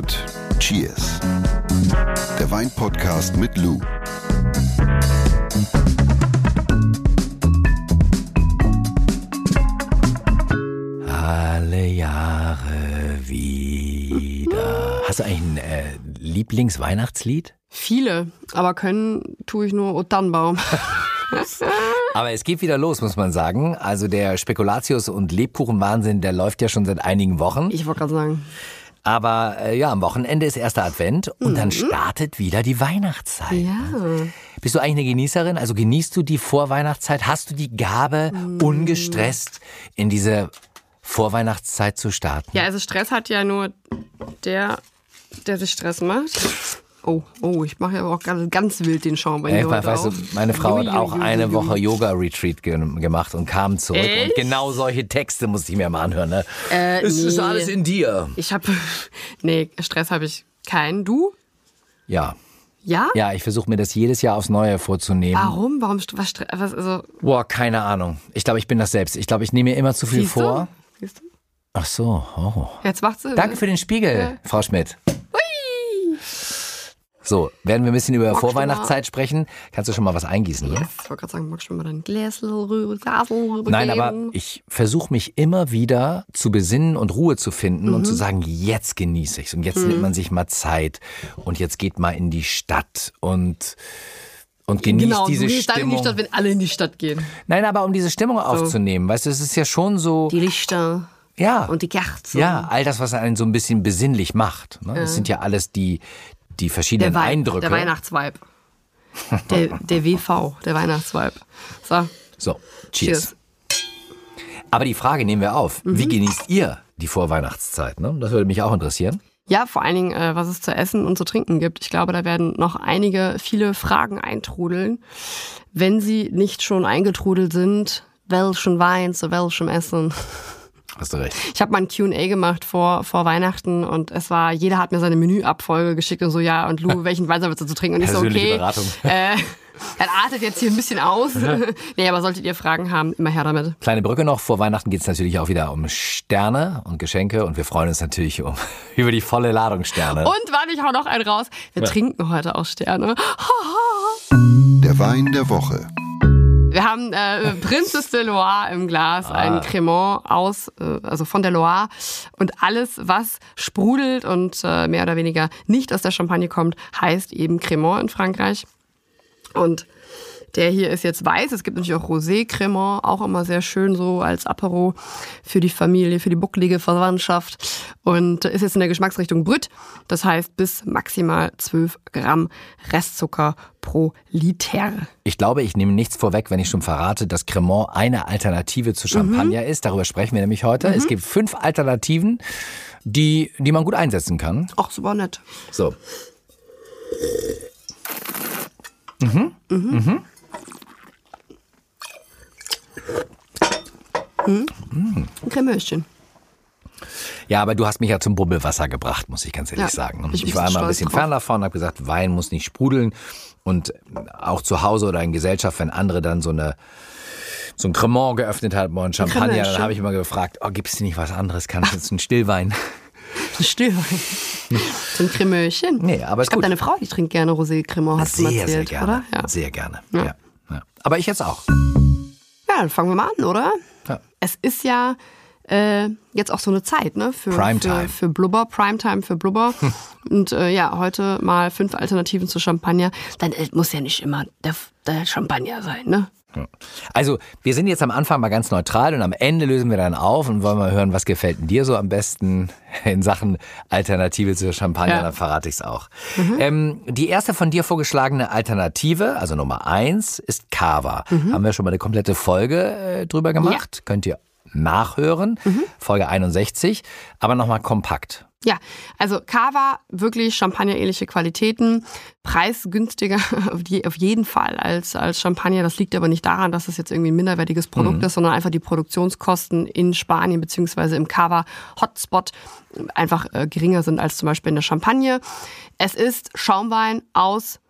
hört Cheers. Der Weinpodcast mit Lou. Alle Jahre wieder. Hast du eigentlich ein äh, Lieblingsweihnachtslied? Viele, aber können tue ich nur O Tannenbaum. Aber es geht wieder los, muss man sagen. Also der Spekulatius- und Lebkuchenwahnsinn, der läuft ja schon seit einigen Wochen. Ich wollte gerade sagen. Aber äh, ja, am Wochenende ist erster Advent und dann startet wieder die Weihnachtszeit. Ja. Bist du eigentlich eine Genießerin? Also genießt du die Vorweihnachtszeit? Hast du die Gabe, ungestresst in diese Vorweihnachtszeit zu starten? Ja, also Stress hat ja nur der, der sich Stress macht. Oh, oh, ich mache ja aber auch ganz, ganz wild den Schaumwein. Ja, hier heute weißt du, meine Frau hat auch eine. Woche Yoga-Retreat ge gemacht und kam zurück. Und Echt? genau solche Texte musste ich mir mal anhören. Ne? Äh, es ist nee. alles in dir. Ich habe, nee, Stress habe ich keinen. Du? Ja. Ja? Ja, ich versuche mir das jedes Jahr aufs Neue vorzunehmen. Warum? Warum? Was, was also, Boah, keine Ahnung. Ich glaube, ich bin das selbst. Ich glaube, ich nehme mir immer zu viel siehst vor. du? Siehst du? Ach so. Oh. Jetzt macht's. Danke ne? für den Spiegel, Frau Schmidt. So, werden wir ein bisschen über Vorweihnachtszeit sprechen. Kannst du schon mal was eingießen, ne? Ich wollte gerade sagen, magst du mal dein Gläsel rüber, Glasel rüber Nein, aber ich versuche mich immer wieder zu besinnen und Ruhe zu finden und zu sagen, jetzt genieße ich's und jetzt nimmt man sich mal Zeit und jetzt geht mal in die Stadt und und genießt Genau, diese du gehst dann in Stimmung. die Stadt, wenn alle in die Stadt gehen. Nein, aber um diese Stimmung aufzunehmen, weißt du, es ist ja schon so, Die Lichter ja, und die Kerzen. ja, all das, was einen so ein bisschen besinnlich macht. Ne? Das sind ja alles die die verschiedenen Der, Eindrücke. der Weihnachtsvibe. Der, der WV, der Weihnachtsvibe. So, so, cheers. cheers. Aber die Frage nehmen wir auf: Wie Mhm. genießt ihr die Vorweihnachtszeit? Ne? Das würde mich auch interessieren. Ja, vor allen Dingen, äh, was es zu essen und zu trinken gibt. Ich glaube, da werden noch einige, viele Fragen eintrudeln. Wenn sie nicht schon eingetrudelt sind, welchen Wein zu welchem Essen. Hast du recht. Ich habe mal ein Q&A gemacht vor, vor Weihnachten und es war, jeder hat mir seine Menüabfolge geschickt und so, ja, und Lou, welchen Wein soll du zu trinken? Und ich so, okay, Beratung. äh, dann artet jetzt hier ein bisschen aus. nee, aber solltet ihr Fragen haben, immer her damit. Kleine Brücke noch. Vor Weihnachten geht es natürlich auch wieder um Sterne und Geschenke und wir freuen uns natürlich um, über die volle Ladung Sterne. Und warte, ich hau noch einen raus. Wir trinken heute auch Sterne. Der Wein der Woche. Wir haben äh, Prinzess de Loire im Glas, Ah. ein Cremant aus, äh, also von der Loire. Und alles, was sprudelt und äh, mehr oder weniger nicht aus der Champagne kommt, heißt eben Cremant in Frankreich. Und der hier ist jetzt weiß. Es gibt natürlich auch Rosé Cremant, auch immer sehr schön so als Apero für die Familie, für die bucklige Verwandtschaft. Und ist jetzt in der Geschmacksrichtung Brüt. Das heißt bis maximal 12 Gramm Restzucker pro Liter. Ich glaube, ich nehme nichts vorweg, wenn ich schon verrate, dass Cremant eine Alternative zu Champagner ist. Darüber sprechen wir nämlich heute. Es gibt fünf Alternativen, die, die man gut einsetzen kann. Ach, super nett. So. Ein Cremöschen. Ja, aber du hast mich ja zum Bubbelwasser gebracht, muss ich ganz ehrlich Ja, sagen. ich Ich, war immer ein bisschen drauf. fern davon, habe gesagt, Wein muss nicht sprudeln. Und auch zu Hause oder in Gesellschaft, wenn andere dann so eine so ein Cremant geöffnet hat und Champagner, dann habe ich immer gefragt, oh, gibt es nicht was anderes? Kann ich jetzt einen Stillwein? Ein Stillwein. so ein Cremöchen. Nee, aber ich glaube, deine Frau, die trinkt gerne Rosé Cremant, hast du mal sehr, erzählt, sehr gerne. oder? Ja. Sehr gerne. Ja. Ja. Aber ich jetzt auch. ja, dann fangen wir mal an, oder? Ja. Es ist ja äh, jetzt auch so eine Zeit, ne? Für, Primetime. Für, für Blubber, Primetime für Blubber. Und äh, ja, heute mal fünf Alternativen zu Champagner. Dann äh, muss ja nicht immer der, der Champagner sein, ne? Ja. Also, wir sind jetzt am Anfang mal ganz neutral und am Ende lösen wir dann auf und wollen mal hören, was gefällt denn dir so am besten in Sachen Alternative zu Champagner, Ja. dann verrate ich es auch. Ähm, die erste von dir vorgeschlagene Alternative, also Nummer eins, ist Cava. Haben wir schon mal eine komplette Folge äh, drüber gemacht. Könnt ihr nachhören. Folge 61. Aber nochmal kompakt. Ja, also Cava, wirklich Champagner-ähnliche Qualitäten, preisgünstiger auf, je, auf jeden Fall als, als Champagner. Das liegt aber nicht daran, dass es jetzt irgendwie ein minderwertiges Produkt ist, sondern einfach die Produktionskosten in Spanien beziehungsweise im Cava Hotspot einfach äh, geringer sind als zum Beispiel in der Champagne. Es ist Schaumwein aus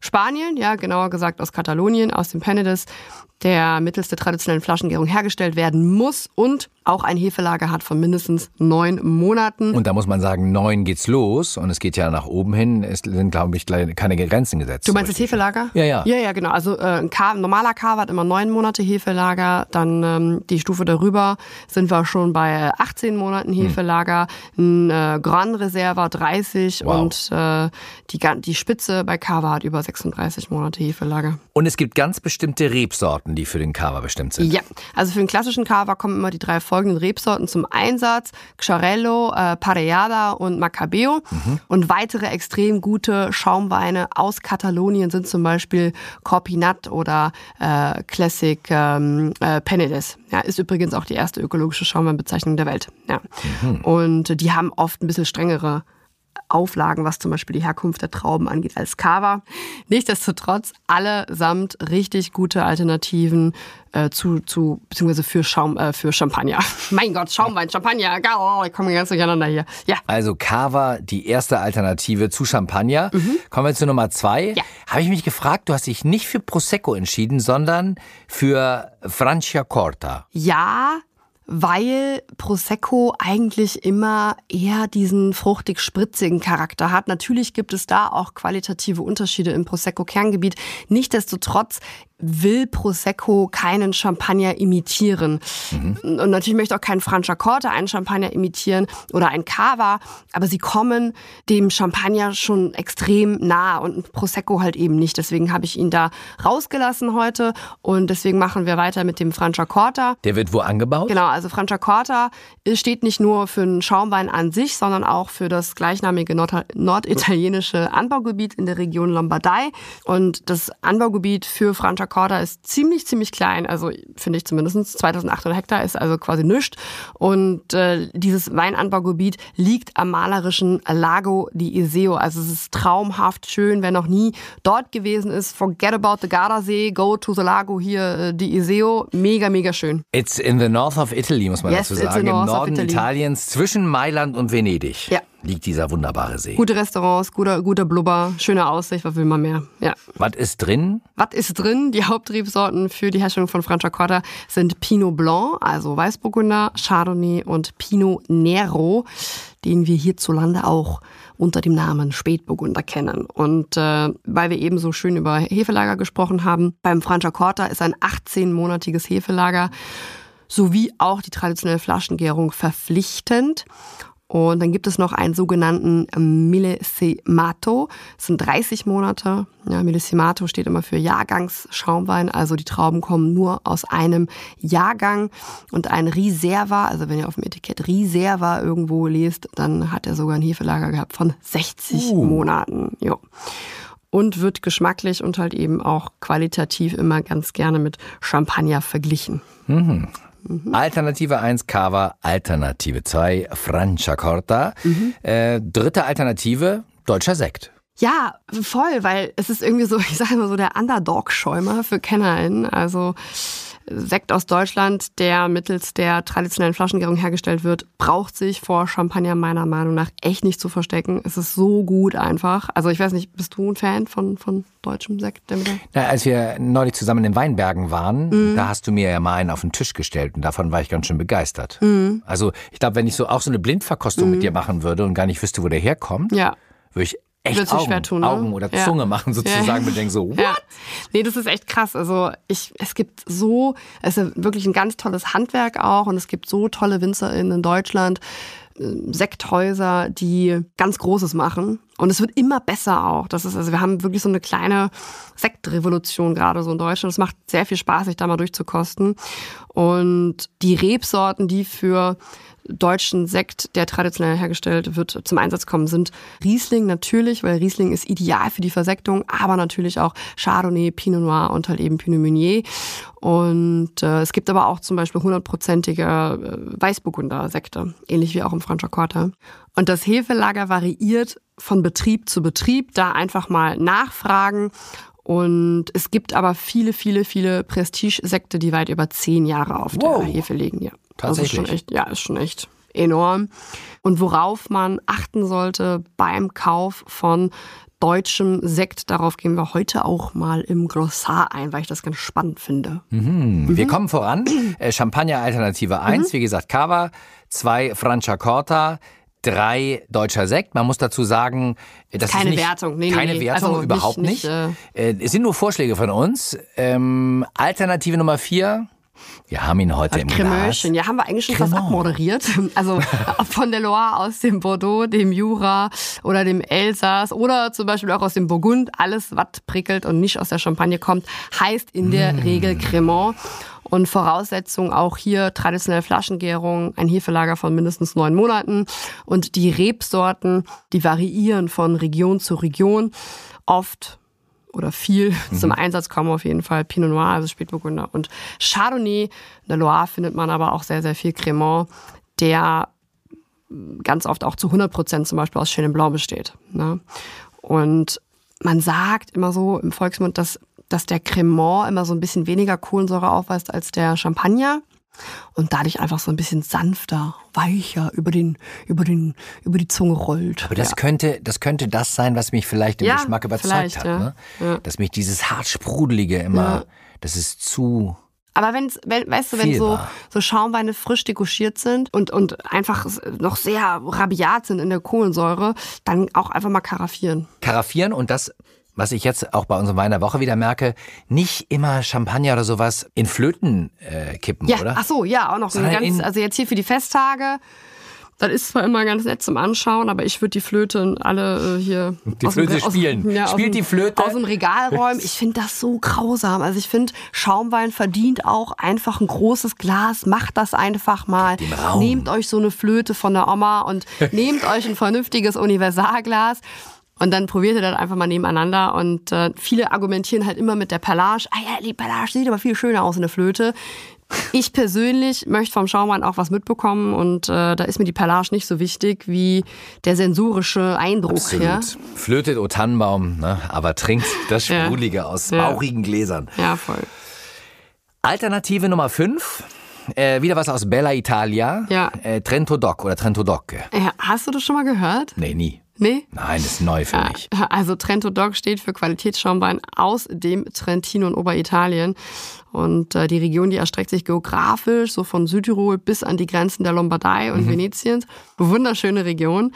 Spanien, ja, genauer gesagt aus Katalonien, aus dem Penedès, der mittels der traditionellen Flaschengärung hergestellt werden muss und auch ein Hefelager hat von mindestens neun Monaten. Und da muss man sagen, neun geht's los und es geht ja nach oben hin. Es sind, glaube ich, keine Grenzen gesetzt. Du meinst das Hefelager? Ja, ja. Ja, ja, genau. Also äh, ein, K, normaler Kava hat immer neun Monate Hefelager. Dann ähm, die Stufe darüber sind wir schon bei 18 Monaten hm. Hefelager. Hm. Ein äh, Grand Reserva 30 wow. und äh, die, die Spitze bei Kava hat über 36 Monate Hefelager. Und es gibt ganz bestimmte Rebsorten, die für den Kava bestimmt sind. Ja, also für den klassischen Kava kommen immer die drei folgenden Rebsorten zum Einsatz. Xarello, äh, Pareada und Macabeo. Mhm. Und weitere extrem gute Schaumweine aus Katalonien sind zum Beispiel Corpinat oder äh, Classic ähm, äh, Penedès. Ja, ist übrigens auch die erste ökologische Schaumweinbezeichnung der Welt. Ja. Mhm. Und die haben oft ein bisschen strengere Auflagen, was zum Beispiel die Herkunft der Trauben angeht, als Cava. Nichtsdestotrotz allesamt richtig gute Alternativen äh, zu, zu, beziehungsweise für Schaum, äh, für Champagner. mein Gott, Schaumwein, Champagner, oh, ich komme ganz durcheinander hier. Ja. Also Cava, die erste Alternative zu Champagner. Mhm. Kommen wir zu Nummer zwei. Ja. Habe ich mich gefragt, du hast dich nicht für Prosecco entschieden, sondern für Franciacorta. Ja, weil Prosecco eigentlich immer eher diesen fruchtig-spritzigen Charakter hat. Natürlich gibt es da auch qualitative Unterschiede im Prosecco-Kerngebiet. Nichtsdestotrotz will Prosecco keinen Champagner imitieren. Mhm. Und natürlich möchte auch kein Franciacorta einen Champagner imitieren oder ein Cava, aber sie kommen dem Champagner schon extrem nah und Prosecco halt eben nicht. Deswegen habe ich ihn da rausgelassen heute und deswegen machen wir weiter mit dem Franciacorta. Der wird wo angebaut? Genau, also Franciacorta steht nicht nur für einen Schaumwein an sich, sondern auch für das gleichnamige Nord norditalienische Anbaugebiet in der Region Lombardei und das Anbaugebiet für Franciacorta Corda ist ziemlich, ziemlich klein. Also finde ich zumindest 2800 Hektar ist also quasi nichts. Und äh, dieses Weinanbaugebiet liegt am malerischen Lago di Iseo. Also es ist traumhaft schön. Wer noch nie dort gewesen ist, forget about the Gardasee, go to the Lago hier äh, di Iseo. Mega, mega schön. It's in the north of Italy, muss man yes, dazu sagen. Im Norden Italiens, zwischen Mailand und Venedig. Ja liegt dieser wunderbare See. Gute Restaurants, guter, guter Blubber, schöne Aussicht, was will man mehr? Ja. Was ist drin? Was ist drin? Die Haupttriebsorten für die Herstellung von Franciacorta sind Pinot Blanc, also Weißburgunder, Chardonnay und Pinot Nero, den wir hierzulande auch unter dem Namen Spätburgunder kennen. Und äh, weil wir eben so schön über Hefelager gesprochen haben, beim Franciacorta ist ein 18-monatiges Hefelager sowie auch die traditionelle Flaschengärung verpflichtend. Und dann gibt es noch einen sogenannten Millesimato. Das sind 30 Monate. Ja, Millesimato steht immer für Jahrgangsschaumwein. Also die Trauben kommen nur aus einem Jahrgang. Und ein Reserva, also wenn ihr auf dem Etikett Reserva irgendwo lest, dann hat er sogar ein Hefelager gehabt von 60 uh. Monaten. Jo. Und wird geschmacklich und halt eben auch qualitativ immer ganz gerne mit Champagner verglichen. Mhm. Mhm. Alternative 1 Cava, Alternative 2 Franciacorta. Mhm. Äh, dritte Alternative deutscher Sekt. Ja, voll, weil es ist irgendwie so, ich sage immer so der Underdog-Schäumer für KennerInnen. Also Sekt aus Deutschland, der mittels der traditionellen Flaschengärung hergestellt wird, braucht sich vor Champagner meiner Meinung nach echt nicht zu verstecken. Es ist so gut einfach. Also ich weiß nicht, bist du ein Fan von, von deutschem Sekt? Na, als wir neulich zusammen in Weinbergen waren, mhm. da hast du mir ja mal einen auf den Tisch gestellt und davon war ich ganz schön begeistert. Mhm. Also ich glaube, wenn ich so auch so eine Blindverkostung mhm. mit dir machen würde und gar nicht wüsste, wo der herkommt, ja. würde ich echt Augen, schwer tun, ne? Augen oder ja. Zunge machen sozusagen ja. und denken so, what? Ja. Nee, das ist echt krass. Also ich, es gibt so, es ist wirklich ein ganz tolles Handwerk auch und es gibt so tolle WinzerInnen in Deutschland, äh, Sekthäuser, die ganz Großes machen. Und es wird immer besser auch. Das ist, also wir haben wirklich so eine kleine Sektrevolution gerade so in Deutschland. Es macht sehr viel Spaß, sich da mal durchzukosten. Und die Rebsorten, die für deutschen Sekt, der traditionell hergestellt wird, zum Einsatz kommen, sind Riesling natürlich, weil Riesling ist ideal für die Versektung, aber natürlich auch Chardonnay, Pinot Noir und halt eben Pinot Meunier. Und äh, es gibt aber auch zum Beispiel hundertprozentige äh, Weißburgunder-Sekte, ähnlich wie auch im Franciacorta. Und das Hefelager variiert von Betrieb zu Betrieb, da einfach mal nachfragen und es gibt aber viele, viele, viele Prestige-Sekte, die weit über zehn Jahre auf wow. der Hefe liegen. Ja. Tatsächlich. Also schon echt, ja, ist schon echt enorm. Und worauf man achten sollte beim Kauf von deutschem Sekt. Darauf gehen wir heute auch mal im Grossar ein, weil ich das ganz spannend finde. Mhm. Wir kommen voran. Äh, Champagner Alternative 1, wie gesagt, Cava, 2 Franciacorta, drei deutscher Sekt. Man muss dazu sagen, das Keine ist nicht, Wertung, nee, keine nee, Wertung, also überhaupt nicht- nicht. nicht, Äh, es sind nur Vorschläge von uns. Ähm, Alternative Nummer 4, wir haben ihn heute im Glas. Cremöchen, ja, haben wir eigentlich schon fast Cremant. abmoderiert. Also von der Loire aus dem Bordeaux, dem Jura oder dem Elsass oder zum Beispiel auch aus dem Burgund. Alles, was prickelt und nicht aus der Champagne kommt, heißt in der Mm. Regel Cremant. Und Voraussetzung auch hier traditionelle Flaschengärung, ein Hefelager von mindestens neun Monaten. Und die Rebsorten, die variieren von Region zu Region. Oft oder viel zum Einsatz kommen auf jeden Fall Pinot Noir, also Spätburgunder und Chardonnay. In der Loire findet man aber auch sehr, sehr viel Cremant, der ganz oft auch zu 100 Prozent zum Beispiel aus Chenin Blanc besteht. Ne? Und man sagt immer so im Volksmund, dass, dass der Cremant immer so ein bisschen weniger Kohlensäure aufweist als der Champagner und dadurch einfach so ein bisschen sanfter, weicher über den, über den, über die Zunge rollt. Aber das, könnte, das könnte das sein, was mich vielleicht im Ja, Geschmack überzeugt hat. ja. Ne? Ja. Dass mich dieses hart sprudelige immer, das ist zu... Aber wenn's, wenn, weißt du, wenn so, war. so Schaumweine frisch dekuschiert sind und, und einfach noch sehr rabiat sind in der Kohlensäure, dann auch einfach mal karaffieren. karaffieren und das, was ich jetzt auch bei unserem Wein der Woche wieder merke, nicht immer Champagner oder sowas in Flöten äh, kippen, Ja, oder? ach so, ja, auch noch so eine Sondern ganz, also jetzt hier für die Festtage. Das ist zwar immer ganz nett zum Anschauen, aber ich würde die Flöte alle äh, hier Die aus dem Flöte Re- aus, spielen. Ja, Spielt dem, die Flöte. aus dem Regal räumen. Ich finde das so grausam. Also ich finde Schaumwein verdient auch einfach ein großes Glas. Macht das einfach mal. Nehmt euch so eine Flöte von der Oma und nehmt euch ein vernünftiges Universalglas. Und dann probiert ihr das einfach mal nebeneinander. Und äh, viele argumentieren halt immer mit der Perlage. Ah ja, die Perlage sieht aber viel schöner aus in der Flöte. Ich persönlich möchte vom Schaumwein auch was mitbekommen und äh, da ist mir die Perlage nicht so wichtig wie der sensorische Eindruck. Absolut. Ja? Flötet, O Tannenbaum, ne? aber trinkt das Ja. Sprudelige aus Ja. bauchigen Gläsern. ja, voll. Alternative Nummer 5, äh, wieder was aus Bella Italia. Ja. Äh, Trento Doc oder Trento Docke. Ja, hast du das schon mal gehört? Nee, nie. Nee? Nein, das ist neu für mich. Also Trento Doc steht für Qualitätsschaumwein aus dem Trentino in Oberitalien. Und äh, die Region, die erstreckt sich geografisch so von Südtirol bis an die Grenzen der Lombardei und Venetiens. Wunderschöne Region.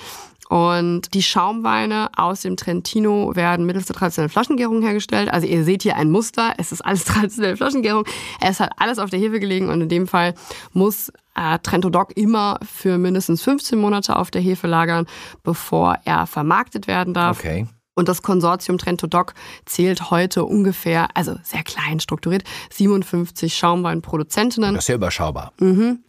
Und die Schaumweine aus dem Trentino werden mittels der traditionellen Flaschengärung hergestellt. Also ihr seht hier ein Muster. Es ist alles traditionelle Flaschengärung. Es hat alles auf der Hefe gelegen und in dem Fall muss äh, Trento Doc immer für mindestens 15 Monate auf der Hefe lagern, bevor er vermarktet werden darf. Okay. Und das Konsortium Trento Doc zählt heute ungefähr, also sehr klein strukturiert, 57 Schaumweinproduzentinnen. Das ist ja überschaubar.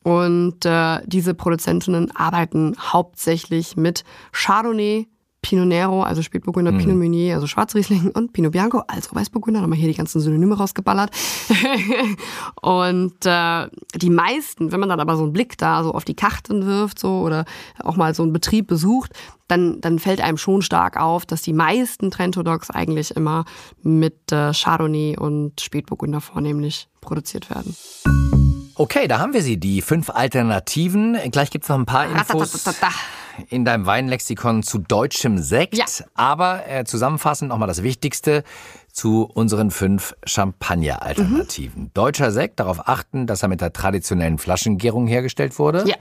Und äh, diese Produzentinnen arbeiten hauptsächlich mit Chardonnay, Pinot Nero, also Spätburgunder, Pinot Meunier, also Schwarzriesling und Pinot Bianco, also Weißburgunder. Nochmal hier die ganzen Synonyme rausgeballert. und äh, die meisten, wenn man dann aber so einen Blick da so auf die Karten wirft so oder auch mal so einen Betrieb besucht, dann, dann fällt einem schon stark auf, dass die meisten Trento Dogs eigentlich immer mit äh, Chardonnay und Spätburgunder vornehmlich produziert werden. Okay, da haben wir sie, die fünf Alternativen. Gleich gibt's noch ein paar Infos in deinem Weinlexikon zu deutschem Sekt. Ja. Aber äh, zusammenfassend nochmal das Wichtigste zu unseren fünf Champagner-Alternativen. Deutscher Sekt, darauf achten, dass er mit der traditionellen Flaschengärung hergestellt wurde. Ja.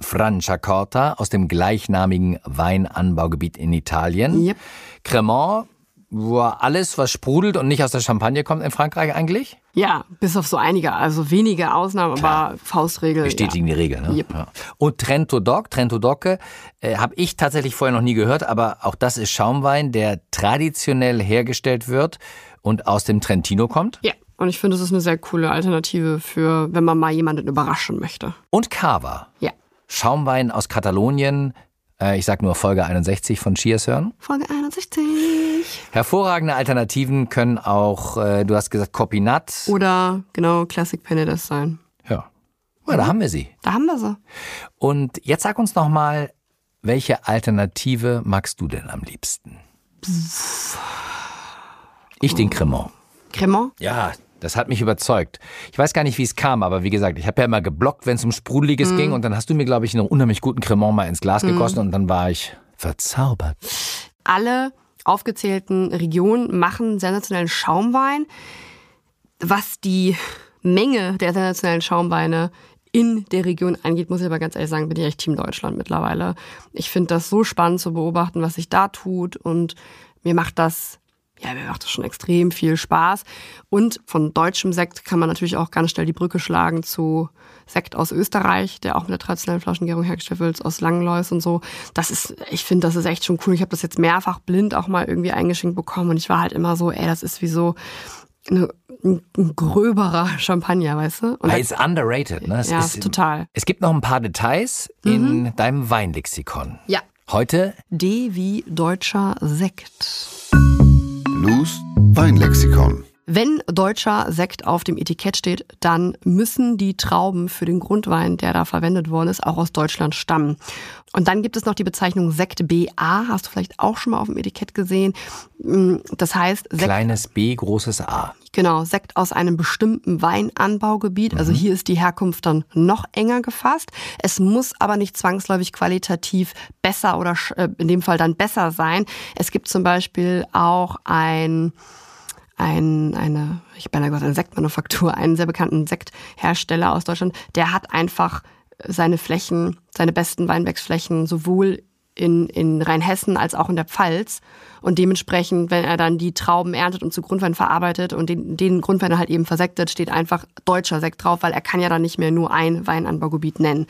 Franciacorta aus dem gleichnamigen Weinanbaugebiet in Italien. Yep. Cremant, alles, was sprudelt und nicht aus der Champagne kommt in Frankreich eigentlich. Ja, bis auf so einige, also wenige Ausnahmen, aber Faustregel. bestätigen die Regel. Ne? Yep. Ja. Und Trento Doc, Trento Docke, äh, habe ich tatsächlich vorher noch nie gehört, aber auch das ist Schaumwein, der traditionell hergestellt wird und aus dem Trentino kommt. Ja. ja. Und ich finde, das ist eine sehr coole Alternative für, wenn man mal jemanden überraschen möchte. Und Cava, Ja. Schaumwein aus Katalonien. Äh, ich sag nur Folge 61 von Cheershörn. Folge 61. Hervorragende Alternativen können auch, äh, du hast gesagt, Copinat. Oder genau, Classic Penedès sein. Ja. ja, da haben wir sie. Da haben wir sie. Und jetzt sag uns noch mal, welche Alternative magst du denn am liebsten? Ich den Cremant. Cremant? Ja, das hat mich überzeugt. Ich weiß gar nicht, wie es kam, aber wie gesagt, ich habe ja immer geblockt, wenn es um Sprudeliges ging. Und dann hast du mir, glaube ich, einen unheimlich guten Cremant mal ins Glas gegossen und dann war ich verzaubert. Alle aufgezählten Regionen machen sensationellen Schaumwein. Was die Menge der sensationellen Schaumweine in der Region angeht, muss ich aber ganz ehrlich sagen, bin ich echt Team Deutschland mittlerweile. Ich finde das so spannend zu beobachten, was sich da tut und mir macht das ja, mir macht das schon extrem viel Spaß. Und von deutschem Sekt kann man natürlich auch ganz schnell die Brücke schlagen zu Sekt aus Österreich, der auch mit der traditionellen Flaschengärung hergestellt wird, aus Langenlois und so. Das ist, ich finde, das ist echt schon cool. Ich habe das jetzt mehrfach blind auch mal irgendwie eingeschenkt bekommen und ich war halt immer so, ey, das ist wie so eine, ein, gröberer Champagner, weißt du? Und ist underrated, ne? Es ja, ist, total. Es gibt noch ein paar Details mhm. in deinem Weinlexikon. Ja. Heute D wie deutscher Sekt. Lou's Weinlexikon. Wenn deutscher Sekt auf dem Etikett steht, dann müssen die Trauben für den Grundwein, der da verwendet worden ist, auch aus Deutschland stammen. Und dann gibt es noch die Bezeichnung Sekt BA, hast du vielleicht auch schon mal auf dem Etikett gesehen. Mm, das heißt Sekt, kleines B, großes A. Genau, Sekt aus einem bestimmten Weinanbaugebiet. Also mhm. hier ist die Herkunft dann noch enger gefasst. Es muss aber nicht zwangsläufig qualitativ besser oder äh, in dem Fall dann besser sein. Es gibt zum Beispiel auch ein ein, eine, ich bin gesagt, eine Sektmanufaktur, einen sehr bekannten Sekthersteller aus Deutschland, der hat einfach seine Flächen, seine besten Weinbergsflächen sowohl in, in Rheinhessen als auch in der Pfalz. Und dementsprechend, wenn er dann die Trauben erntet und zu Grundwein verarbeitet und den, den Grundwein halt eben versektet, steht einfach deutscher Sekt drauf, weil er kann ja dann nicht mehr nur ein Weinanbaugebiet nennen.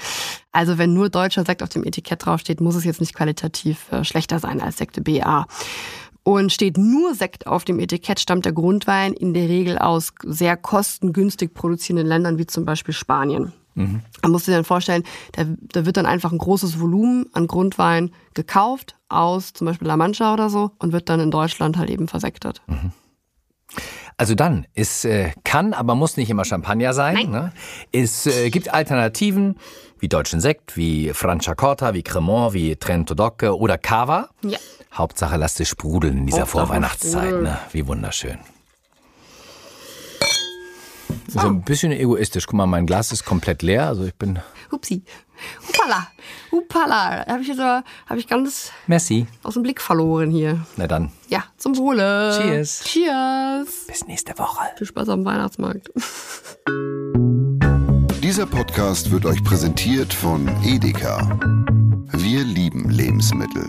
Also wenn nur deutscher Sekt auf dem Etikett draufsteht, muss es jetzt nicht qualitativ äh, schlechter sein als Sekte BA. Und steht nur Sekt auf dem Etikett, stammt der Grundwein in der Regel aus sehr kostengünstig produzierenden Ländern wie zum Beispiel Spanien. Mhm. Man muss sich dann vorstellen, da, da wird dann einfach ein großes Volumen an Grundwein gekauft aus zum Beispiel La Mancha oder so und wird dann in Deutschland halt eben versektet. Mhm. Also dann, es äh, kann, aber muss nicht immer Champagner sein. Ne? Es äh, gibt Alternativen wie deutschen Sekt, wie Franciacorta, wie Cremant, wie Trento Docke oder Cava. Ja. Hauptsache lasst es sprudeln in dieser Hauptsache Vorweihnachtszeit. Ne? Wie wunderschön. So ein bisschen egoistisch. Guck mal, mein Glas ist komplett leer. Also ich bin. Hupsi. Hupala. Hupala. Habe ich, hab ich ganz Merci. aus dem Blick verloren hier. Na dann. Ja, zum Wohle. Cheers. Cheers. Bis nächste Woche. Viel Spaß am Weihnachtsmarkt. Dieser Podcast wird euch präsentiert von Edeka. Wir lieben Lebensmittel.